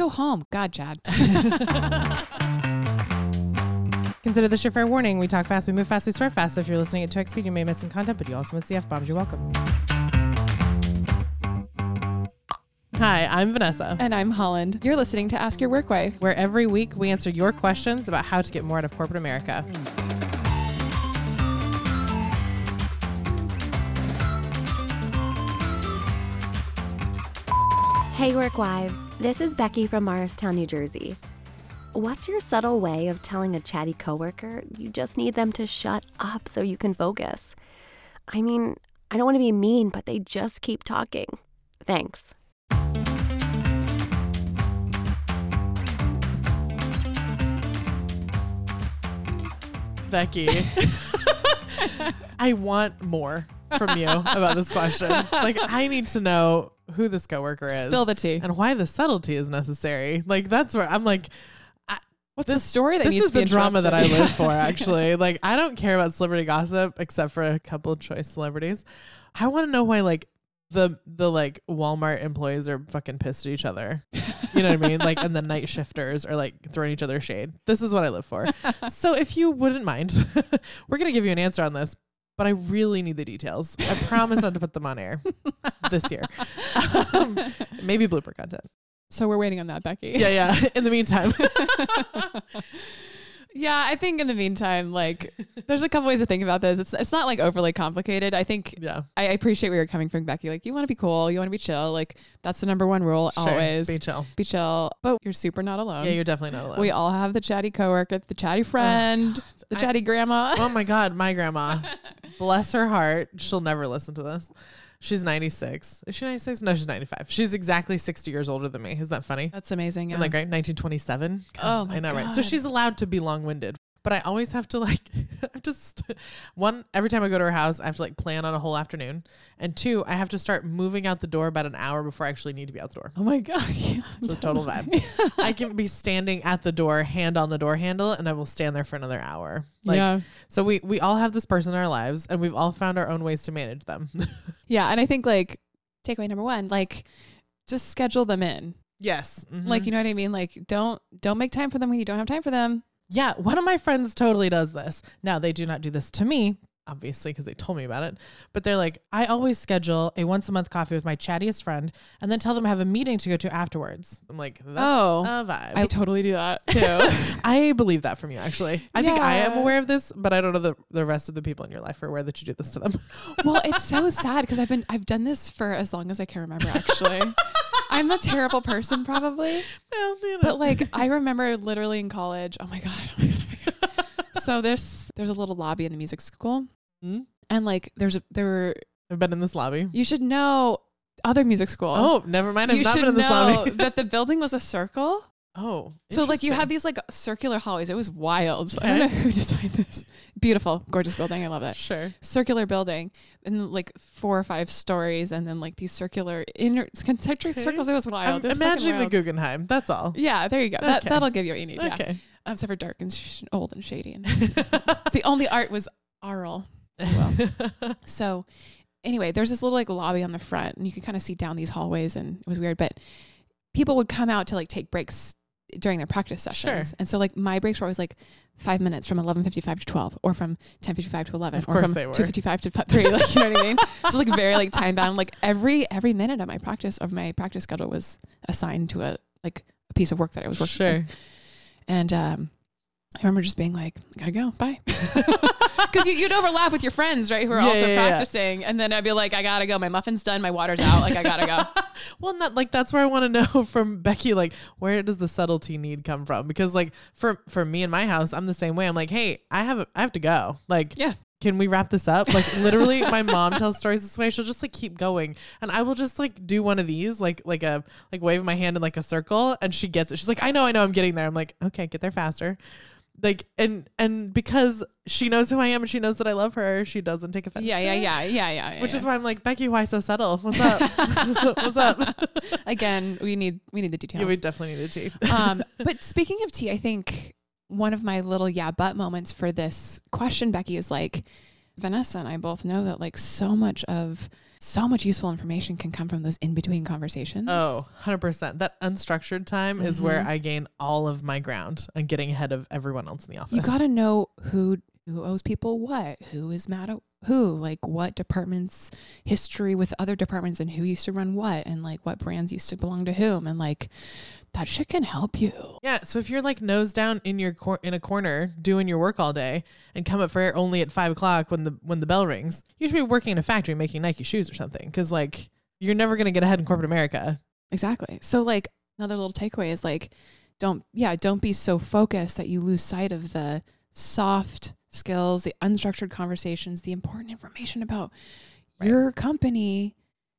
go home. God, Chad. Consider this your fair warning. We talk fast, we move fast, we swear fast. So if you're listening at 2x speed, you may miss some content, but you also miss the F bombs. You're welcome. Hi, I'm Vanessa, and I'm Holland. You're listening to Ask Your Work Wife. where every week we answer your questions about how to get more out of corporate America. Hey, work wives. This is Becky from Morristown, New Jersey. What's your subtle way of telling a chatty coworker you just need them to shut up so you can focus? I mean, I don't want to be mean, but they just keep talking. Thanks. Becky, I want more from you about this question. Like, I need to know who this coworker is Spill the tea. and why the subtlety is necessary. Like, that's where I'm like, What's the story that this needs is to be the drama that I live for, actually. like, I don't care about celebrity gossip except for a couple choice celebrities. I want to know why, like, the the like Walmart employees are fucking pissed at each other. You know what I mean? Like, and the night shifters are like throwing each other shade. This is what I live for. so, if you wouldn't mind, we're gonna give you an answer on this, but I really need the details. I promise not to put them on air this year. Um, maybe blooper content. so we're waiting on that, Becky. Yeah, yeah. In the meantime, Yeah, I think in the meantime, like, there's a couple ways to think about this. It's it's not like overly complicated. I think yeah. I I appreciate where you're coming from, Becky. Like, you want to be cool, you want to be chill. Like, that's the number one rule. Sure, always be chill. be chill. But you're super not alone. Yeah, you're definitely not alone. we all have the chatty coworker, the chatty friend, the I- chatty grandma. oh my God, my grandma, bless her heart, she'll never listen to this. She's 96. Is she 96? No, she's 95. She's exactly 60 years older than me. Isn't that funny? That's amazing. Yeah. And like, right, 1927. Oh my I know, right? So she's allowed to be long winded. But I always have to like, I just one every time I go to her house, I have to like plan on a whole afternoon, and two, I have to start moving out the door about an hour before I actually need to be out the door. oh my god. Yeah, It's a total vibe. I can be standing at the door, hand on the door handle, and I will stand there for another hour. Like, yeah. so we we all have this person in our lives, and we've all found our own ways to manage them. Yeah. And I think like takeaway number one, like just schedule them in. yes, mm-hmm. Like, you know what I mean? Like don't don't make time for them when you don't have time for them. Yeah, one of my friends totally does this. Now, they do not do this to me, obviously, because they told me about it. But they're like, I always schedule a once a month coffee with my chattiest friend and then tell them I have a meeting to go to afterwards. I'm like, that's Oh, a vibe. I totally do that too. I believe that from you, actually. I think I am aware of this, but I don't know the, the rest of the people in your life are aware that you do this to them. well, it's so sad because I've been I've done this for as long as I can remember actually. I'm a terrible person probably. well, you know. But like I remember literally in college, oh my god. Oh my god, oh my god. so there's there's a little lobby in the music school. Hmm? And like there's a there were I've been in this lobby. you should know other music school. Oh, never mind. I've you not should been in this know lobby. that the building was a circle. Oh, So like you had these like circular hallways. It was wild. I don't know who designed this. Beautiful, gorgeous building. I love it. Sure. Circular building and like four or five stories, and then like these circular inner concentric Okay. circles. It was wild. I'm imagining the. Guggenheim. That's all. Yeah, there you go. That, Okay. that'll give you what you need. Yeah. Okay. Um, except for dark and sh- old and shady. And the only art was aural. Well. So anyway, there's this little like lobby on the front, and you can kind of see down these hallways, and it was weird. But people would come out to like take breaks during their practice sessions, Sure. and so like my breaks were always like five minutes from 11:55 to 12, or from 10:55 to 11, Of or from 2:55 to 3. Like you know what I mean? So it's like very like time bound. Like every every minute of my practice of my practice schedule was assigned to a like a piece of work that I was working. Sure. on. And um, I remember just being like, gotta go, bye. Because you, you'd overlap with your friends, right, who are Yeah, also yeah, yeah. practicing. And then I'd be like, I gotta go. My muffin's done. My water's out. Like, I gotta go. Well, not like that's where I want to know from Becky, like where does the subtlety need come from? Because like for for me in my house, I'm the same way. I'm like, hey, I have I have to go. Like, Yeah. can we wrap this up? Like literally, my mom tells stories this way. She'll just like keep going, and I will just like do one of these, like like a like wave my hand in like a circle, and she gets it. She's like, I know, I know, I'm getting there. I'm like, okay, get there faster. Like and and because she knows who I am and she knows that I love her, she doesn't take offense. Yeah, yeah, yeah, yeah, yeah. Which is why I'm like, Becky, why so subtle? What's up? What's up? again, we need we need the details. Yeah, we definitely need a tea. um, but speaking of tea, I think one of my little yeah but moments for this question, Becky, is like Vanessa and I both know that like so much of so much useful information can come from those in between conversations. Oh, 100%. That unstructured time is where Mhm. I gain all of my ground and getting ahead of everyone else in the office. you got to know who who owes people what, who is mad at who, like what departments history with other departments and who used to run what and like what brands used to belong to whom and like that shit can help you. Yeah, so if you're like nose down in your cor- in a corner doing your work all day and come up for air only at five o'clock when the when the bell rings, you should be working in a factory making Nike shoes or something. Because like you're never gonna get ahead in corporate America. Exactly. So like another little takeaway is like don't yeah, don't be so focused that you lose sight of the soft skills, the unstructured conversations, the important information about Right. your company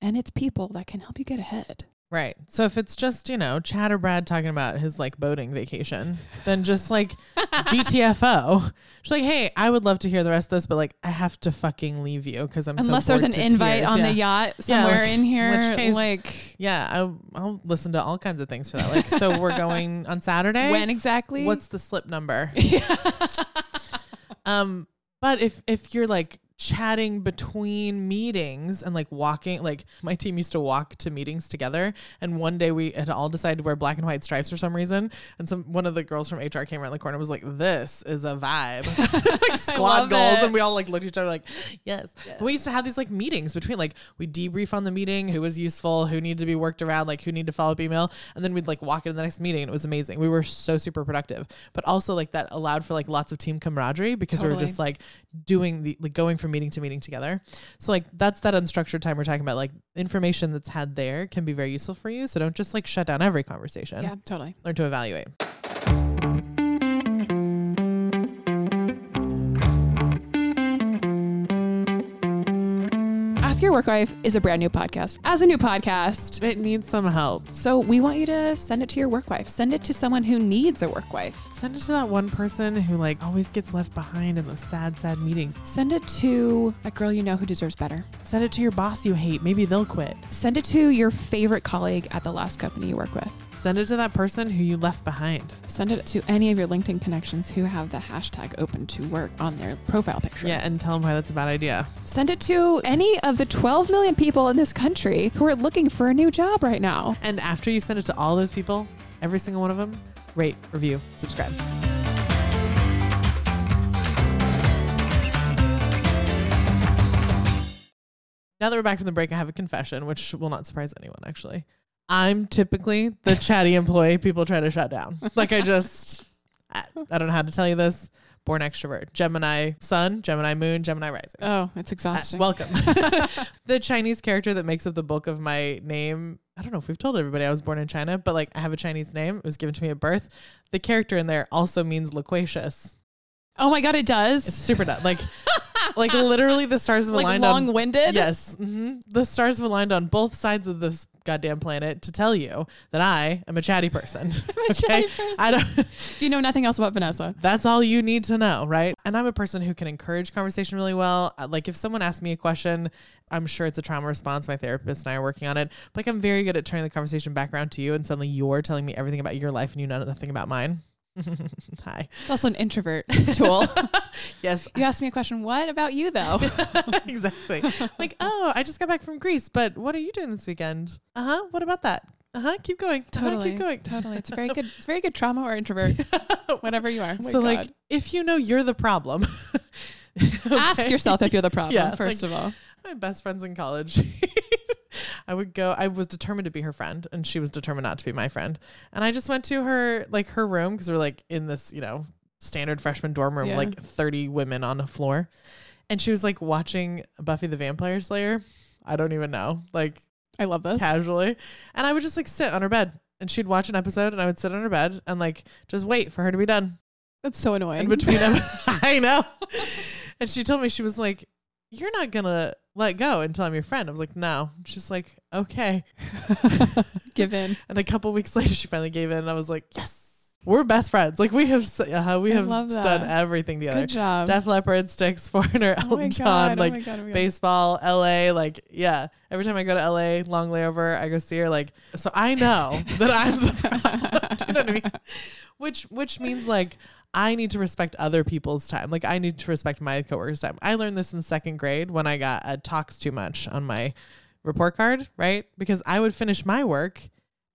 and its people that can help you get ahead. Right. So if it's just you know Chad or Brad talking about his like boating vacation, then just like GTFO. She's like, hey, I would love to hear the rest of this, but like I have to fucking leave you because I'm so Unless there's an invite tears. on Yeah. the yacht Yeah, somewhere like, in here which case- like Yeah, I'll, I'll listen to all kinds of things for that. Like, so we're going on Saturday. when exactly? What's the slip number? yeah. Um, but if if you're like chatting between meetings and like walking, like my team used to walk to meetings together, and one day we had all decided to wear black and white stripes for some reason, and some one of the girls from HR came around the corner and was like, "This is a vibe." like squad goals, it. and we all like looked at each other like, "Yes." We used to have these like meetings between like we debrief on the meeting, who was useful, who needed to be worked around, like who needed to follow up email, and then we'd like walk into the next meeting, and it was amazing. We were so super productive, but also like that allowed for like lots of team camaraderie because we were just like doing the like going from meeting to meeting together. So like that's that unstructured time we're talking about. Like information that's had there can be very useful for you. So don't just like shut down every conversation. yeah, totally. Learn to evaluate. Ask Your Work Wife is a brand new podcast. As a new podcast, It needs some help. so we want you to send it to your work wife. Send it to someone who needs a work wife. Send it to that one person who like always gets left behind in those sad, sad meetings. Send it to that girl you know who deserves better. Send it to your boss you hate. Maybe they'll quit. Send it to your favorite colleague at the last company you work with. Send it to that person who you left behind. Send it to any of your LinkedIn connections who have the hashtag open to work on their profile picture. Yeah, and tell them why that's a bad idea. Send it to any of the 12 million people in this country who are looking for a new job right now. And after you send it to all those people, every single one of them, rate, review, subscribe. Now that we're back from the break, I have a confession, which will not surprise anyone, actually. I'm typically the chatty employee people try to shut down. Like, I just, I, I don't know how to tell you this. Born extrovert. Gemini sun, Gemini moon, Gemini rising. Oh, it's Uh, exhausting. welcome. the Chinese character that makes up the bulk of my name. I don't know if we've told everybody I was born in China, but like I have a Chinese name. It was given to me at birth. The character in there also means loquacious. oh my God, it does. It's super nut. Like, like literally the stars have like aligned on. long winded. Yes, hmm the stars have aligned on both sides of this goddamn planet to tell you that I am a chatty person. A chatty person. I don't. You know nothing else about Vanessa. That's all you need to know, right? And I'm a person who can encourage conversation really well. Uh, Like if someone asks me a question, I'm sure it's a trauma response. My therapist and I are working on it. But like I'm very good at turning the conversation back around to you, and suddenly you're telling me everything about your life, and you know nothing about mine. Hi. It's also an introvert tool. Yes. you asked me a question. What about you, though? exactly. Like, oh, I just got back from Greece, but what are you doing this weekend? Uh huh. What about that? Uh huh. Keep going. Uh-huh, totally. keep going. Totally. It's a very good. It's very good trauma or introvert, whatever you are. Oh so like, if you know you're the problem, ask yourself if you're the problem. Yeah, first like- of all. my best friends in college. I would go. I was determined to be her friend, and she was determined not to be my friend. And I just went to her like her room because we're like in this you know standard freshman dorm room, Yeah. like thirty women on a floor, and she was like watching Buffy the Vampire Slayer. I don't even know, like I love this. casually, and I would just like sit on her bed, and she'd watch an episode, and I would sit on her bed and like just wait for her to be done. That's so annoying. In between them, I know. And she told me she was like, "You're not gonna let go until I'm your friend." I was like, "No." She's like, "Okay." Give in. And a couple weeks later, she finally gave in, and I was like, "Yes, we're best friends. Like we have, uh, we I have done everything together. Good job. Def Leppard, Styx, Foreigner, oh Elton John, oh like God, oh baseball, LA, like yeah. Every time I go to LA, long layover, I go see her. Like so, I know that I'm the. Do you know what I mean? Which which means like I need to respect other people's time. Like I need to respect my coworkers' time. I learned this in second grade when I got a talks too much on my report card, right? Because I would finish my work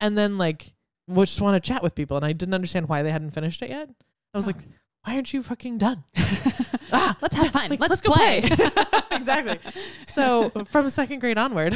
and then like would just want to chat with people and I didn't understand why they hadn't finished it yet. I was Oh. like, why aren't you fucking done? ah, Let's have fun. like, let's, go play. exactly. So from second grade onward,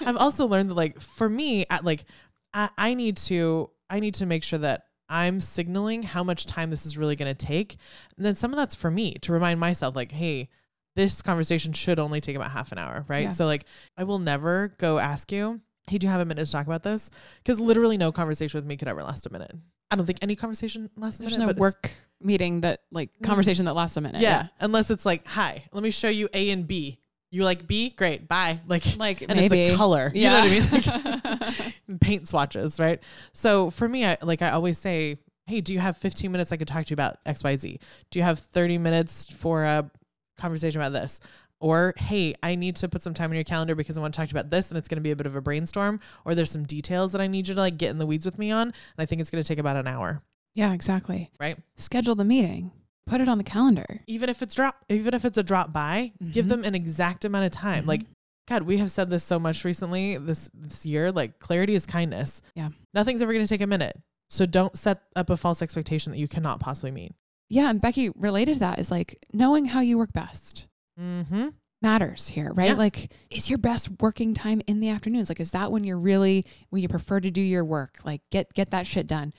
I've also learned that like for me, at like I, I need to I need to make sure that I'm signaling how much time this is really going to take, and then some of that's for me to remind myself like, hey, this conversation should only take about half an hour, right? Yeah. So like I will never go ask you, hey, do you have a minute to talk about this? Because literally no conversation with me could ever last a minute. I don't think any conversation lasts a There's minute. no but work meeting that like Mm. conversation that lasts a minute. yeah, unless it's like, hi, let me show you A and B. You like B? Great, bye. Like, Like and maybe. it's a color. Yeah. You know what I mean? Like, paint swatches, right? So for me, I like I always say, hey, do you have 15 minutes I could talk to you about X, Y, Z? Do you have 30 minutes for a conversation about this? Or hey, I need to put some time in your calendar because I want to talk to you about this, and it's going to be a bit of a brainstorm. Or there's some details that I need you to like get in the weeds with me on, and I think it's going to take about an hour, yeah, exactly. right? Schedule the meeting. Put it on the calendar. even if it's drop even if it's a drop by give Mhm. them an exact amount of time Mhm. like god we have said this so much recently this this year like clarity is kindness Yeah. nothing's ever going to take a minute so don't set up a false expectation that you cannot possibly meet Yeah, and Becky related to that is like knowing how you work best mm-hmm matters here, right? Yeah. Like is your best working time in the afternoons? Like is that when you're really when you prefer to do your work? Like get get that shit done.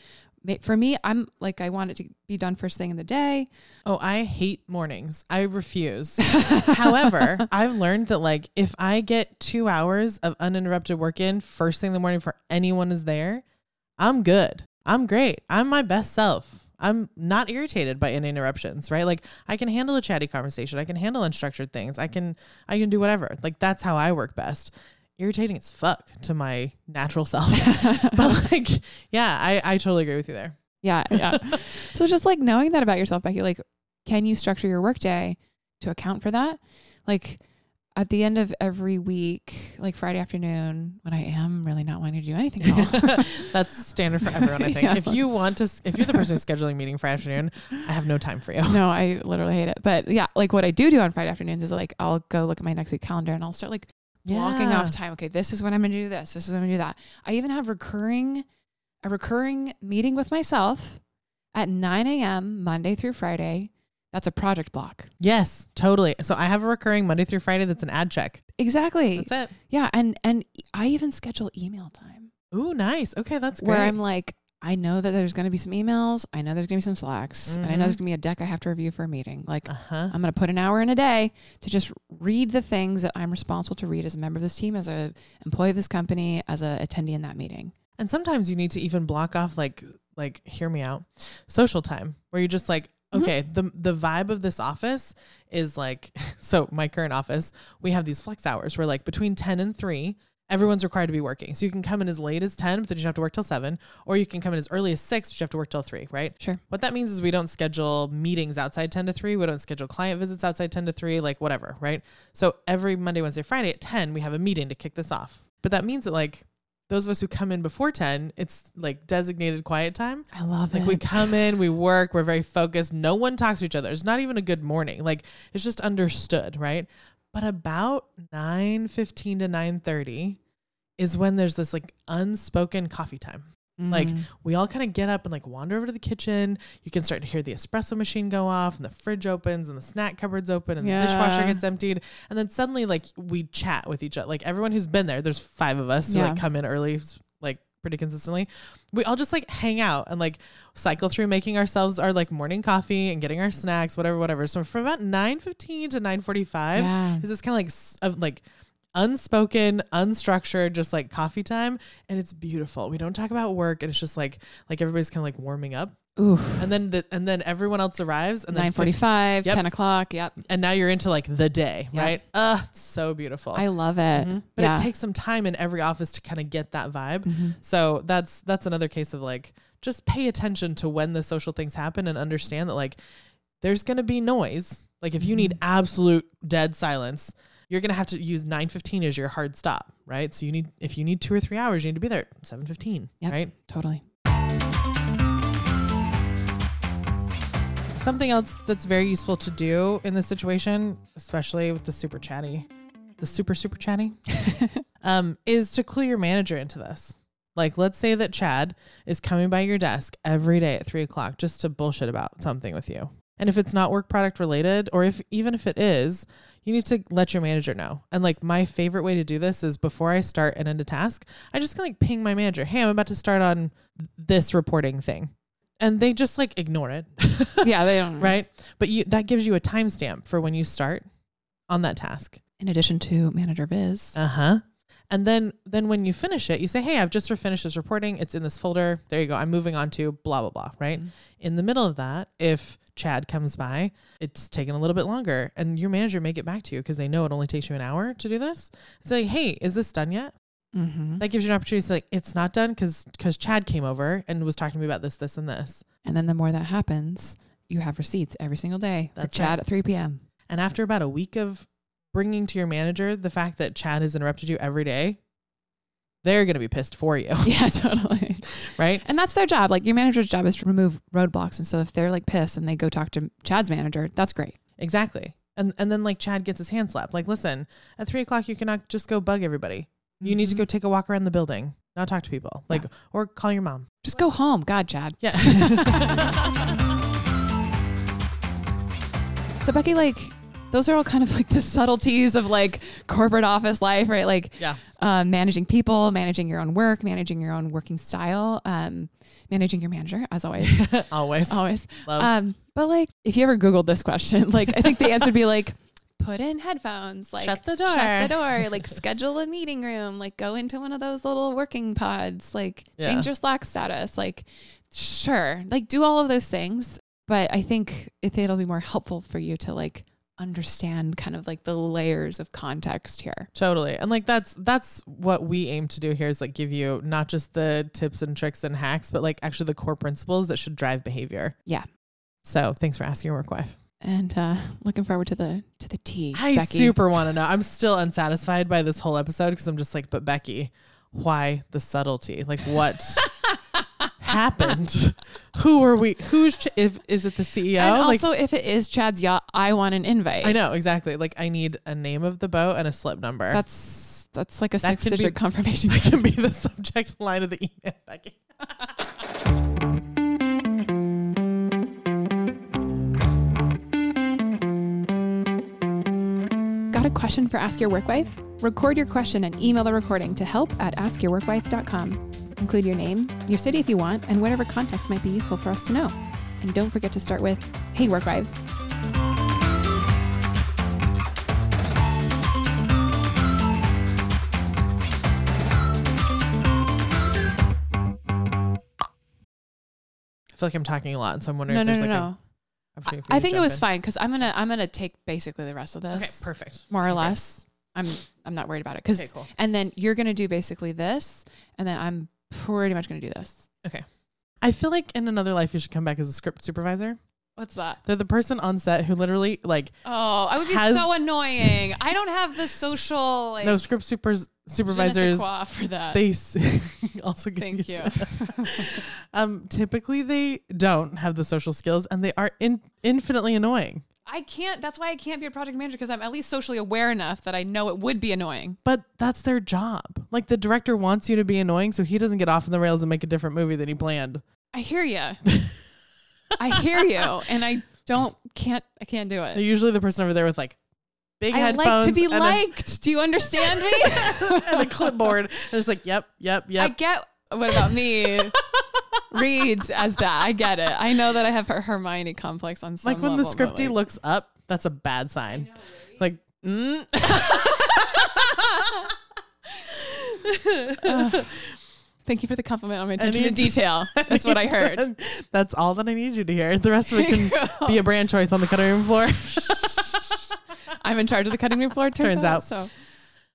For me, I'm like I want it to be done first thing in the day. oh i hate mornings. I refuse. However i've learned that like if i get two hours of uninterrupted work in first thing in the morning for anyone is there i'm good. I'm great. I'm my best self. I'm not irritated by any interruptions right? Like i can handle a chatty conversation. I can handle unstructured things. I can i can do whatever. Like that's how i work best irritating as fuck to my natural self but like yeah i i totally agree with you there Yeah, yeah. so just like knowing that about yourself, Becky, like can you structure your workday to account for that? Like at the end of every week, like Friday afternoon, when I am really not wanting to do anything at all. That's standard for everyone, I think. Yeah. If you want to, s- if you're the person who's scheduling a meeting for afternoon, I have no time for you. no, I literally hate it. But yeah, like what I do do on Friday afternoons is like I'll go look at my next week calendar and I'll start like blocking off time. Okay, this is when I'm gonna do this. This is when I'm gonna do that. I even have recurring a recurring meeting with myself at 9 a.m. Monday through Friday. That's a project block. Yes, totally. So I have a recurring Monday through Friday that's an ad check. Exactly. That's it. Yeah, and and I even schedule email time Ooh, nice. Okay, that's great. where I'm like, I know that there's going to be some emails. I know there's going to be some slacks, and I know there's going to be a deck I have to review for a meeting. Like, uh huh. I'm going to put an hour in a day to just read the things that I'm responsible to read as a member of this team, as a employee of this company, as a attendee in that meeting. And sometimes you need to even block off like like hear me out, social time where you're just like, Mhm. okay, the the vibe of this office is like so my current office, we have these flex hours where like between 10 and 3 everyone's required to be working. So you can come in as late as 10 but then you have to work till 7 or you can come in as early as 6 but you have to work till 3, right? Sure. What that means is we don't schedule meetings outside 10 to 3. We don't schedule client visits outside 10 to 3, like whatever, right? So every Monday, Wednesday, Friday at 10, we have a meeting to kick this off. But that means that like those of us who come in before 10, it's like designated quiet time. I love Like it. Like we come in, we work, we're very focused. No one talks to each other. It's not even a good morning. Like it's just understood, right? But about 9:15 to 9:30 is when there's this like unspoken coffee time like, Mhm. we all kind of get up and like wander over to the kitchen. You can start to hear the espresso machine go off and the fridge opens and the snack cupboards open and the dishwasher gets emptied. And then suddenly like we chat with each other. Like everyone who's been there, there's five of us who like come in early like pretty consistently. We all just like hang out and like cycle through making ourselves our like morning coffee and getting our snacks, whatever, whatever. So from about 9:15 to 9:45 yeah. is this kind of like of like unspoken, unstructured, just like coffee time, and it's beautiful. We don't talk about work, and it's just like like everybody's kind of like warming up, Oof. and then the, and then everyone else arrives, and then Nine fif- forty-five, Yep. ten o'clock. Yep. and now you're into like the day, Yeah. right? Uh, it's so beautiful. I love it. Mhm. But yeah. it takes some time in every office to kind of get that vibe. Mhm. So that's that's another case of like just pay attention to when the social things happen and understand that like there's going to be noise. Like if you need Mhm. absolute dead silence, you're going to have to use 9:15 as your hard stop, right? So you need if you need 2 or 3 hours, you need to be there at 7:15, Yep. right? Totally. Something else that's very useful to do in this situation, especially with the super chatty, the super super chatty, um, is to clue your manager into this. Like, let's say that Chad is coming by your desk every day at three o'clock just to bullshit about something with you. And if it's not work product related, or if even if it is, you need to let your manager know. And like my favorite way to do this is before I start and end a task, I just kind of like ping my manager, hey, I'm about to start on this reporting thing. And they just like ignore it. yeah, they don't. right? But you that gives you a timestamp for when you start on that task. In addition to manager Viz. Uh-huh. And then then when you finish it, you say, "Hey, I've just finished this reporting. It's in this folder. There you go. I'm moving on to blah blah blah." Right. Mhm. In the middle of that, if Chad comes by, it's taking a little bit longer, and your manager may get back to you because they know it only takes you an hour to do this. Say, "Hey, is this done yet?" Mm-hmm. That gives you an opportunity to say, like, "It's not done because because Chad came over and was talking to me about this, this, and this." And then the more that happens, you have receipts every single day for That's chat at 3 p.m. And after about a week of bringing to your manager the fact that Chad has interrupted you every day, they're going to be pissed for you, Yeah, totally. right? And that's their job. Like your manager's job is to remove roadblocks. And so if they're like pissed and they go talk to Chad's manager, that's great. Exactly. And and then like Chad gets his hand slapped. Like, listen, at three o'clock you cannot just go bug everybody. You need to go take a walk around the building, not talk to people. Like, or call your mom. Just go home. God, Chad. Yeah. So Becky, like those are all kind of like the subtleties of like corporate office life, right? Like yeah. uh, managing people, managing your own work, managing your own working style, um, managing your manager, as always, Always. always. Love. Um, but like, if you ever Googled this question, like, I think the answer would be like, put in headphones, like, Shut the door. shut the door, like, schedule a meeting room, like, go into one of those little working pods, like, Yeah. change your Slack status, like, sure, like, do all of those things. But I think it'll be more helpful for you to like understand kind of like the layers of context here. Totally. And like that's that's what we aim to do here is like give you not just the tips and tricks and hacks, but like actually the core principles that should drive behavior. Yeah. So thanks for asking your work wife. And uh, looking forward to the to the tea. I Becky. super want to know. I'm still unsatisfied by this whole episode because I'm just like, but Becky, why the subtlety? Like what happened? Who are we? Who's ch- if is it the CEO? And like also, if it is Chad's yacht, I want an invite. I know exactly. Like I need a name of the boat and a slip number. That's that's like a That six digit be- confirmation. that can be the subject line of the email, Becky. Got a question for Ask Your Work Wife? Record your question and email the recording to help at askyourworkwife.com. Include your name, your city if you want, and whatever context might be useful for us to know. And don't forget to start with, Hey, Work Wives. I feel like I'm talking a lot, so I'm wondering No, if no, there's no, like no. a opportunity for I think it was in. fine because I'm gonna I'm gonna take basically the rest of this. Okay, perfect. more or Okay. less. I'm I'm not worried about it because Okay, cool. and then you're gonna do basically this, and then I'm pretty much gonna do this. Okay. I feel like in another life you should come back as a script supervisor. What's that? They're the person on set who literally like Oh, I would be Has- so annoying. I don't have the social like no script supers supervisors. je ne sais quoi for that. They s- also give Thank you. um, typically they don't have the social skills and they are in- infinitely annoying. I can't. That's why I can't be a project manager because I'm at least socially aware enough that I know it would be annoying. But that's their job. Like the director wants you to be annoying so he doesn't get off on the rails and make a different movie than he planned. I hear you. I hear you, and I don't can't. I can't do They're it. usually the person over there with like big I headphones like to be and a- liked. Do you understand me? and a clipboard. They're just like, yep, yep, yep. I get. What about me? Reads as that. I get it. I know that I have a Hermione complex on some like when the level, but, scripty like, looks up, that's a bad sign. Like, Mm. Uh, thank you for the compliment on my attention to detail. That's what I heard. That's all that I need you to hear. The rest of it can be a brand choice on the cutting room floor. I'm in charge of the cutting room floor. Turns, Turns out. out. So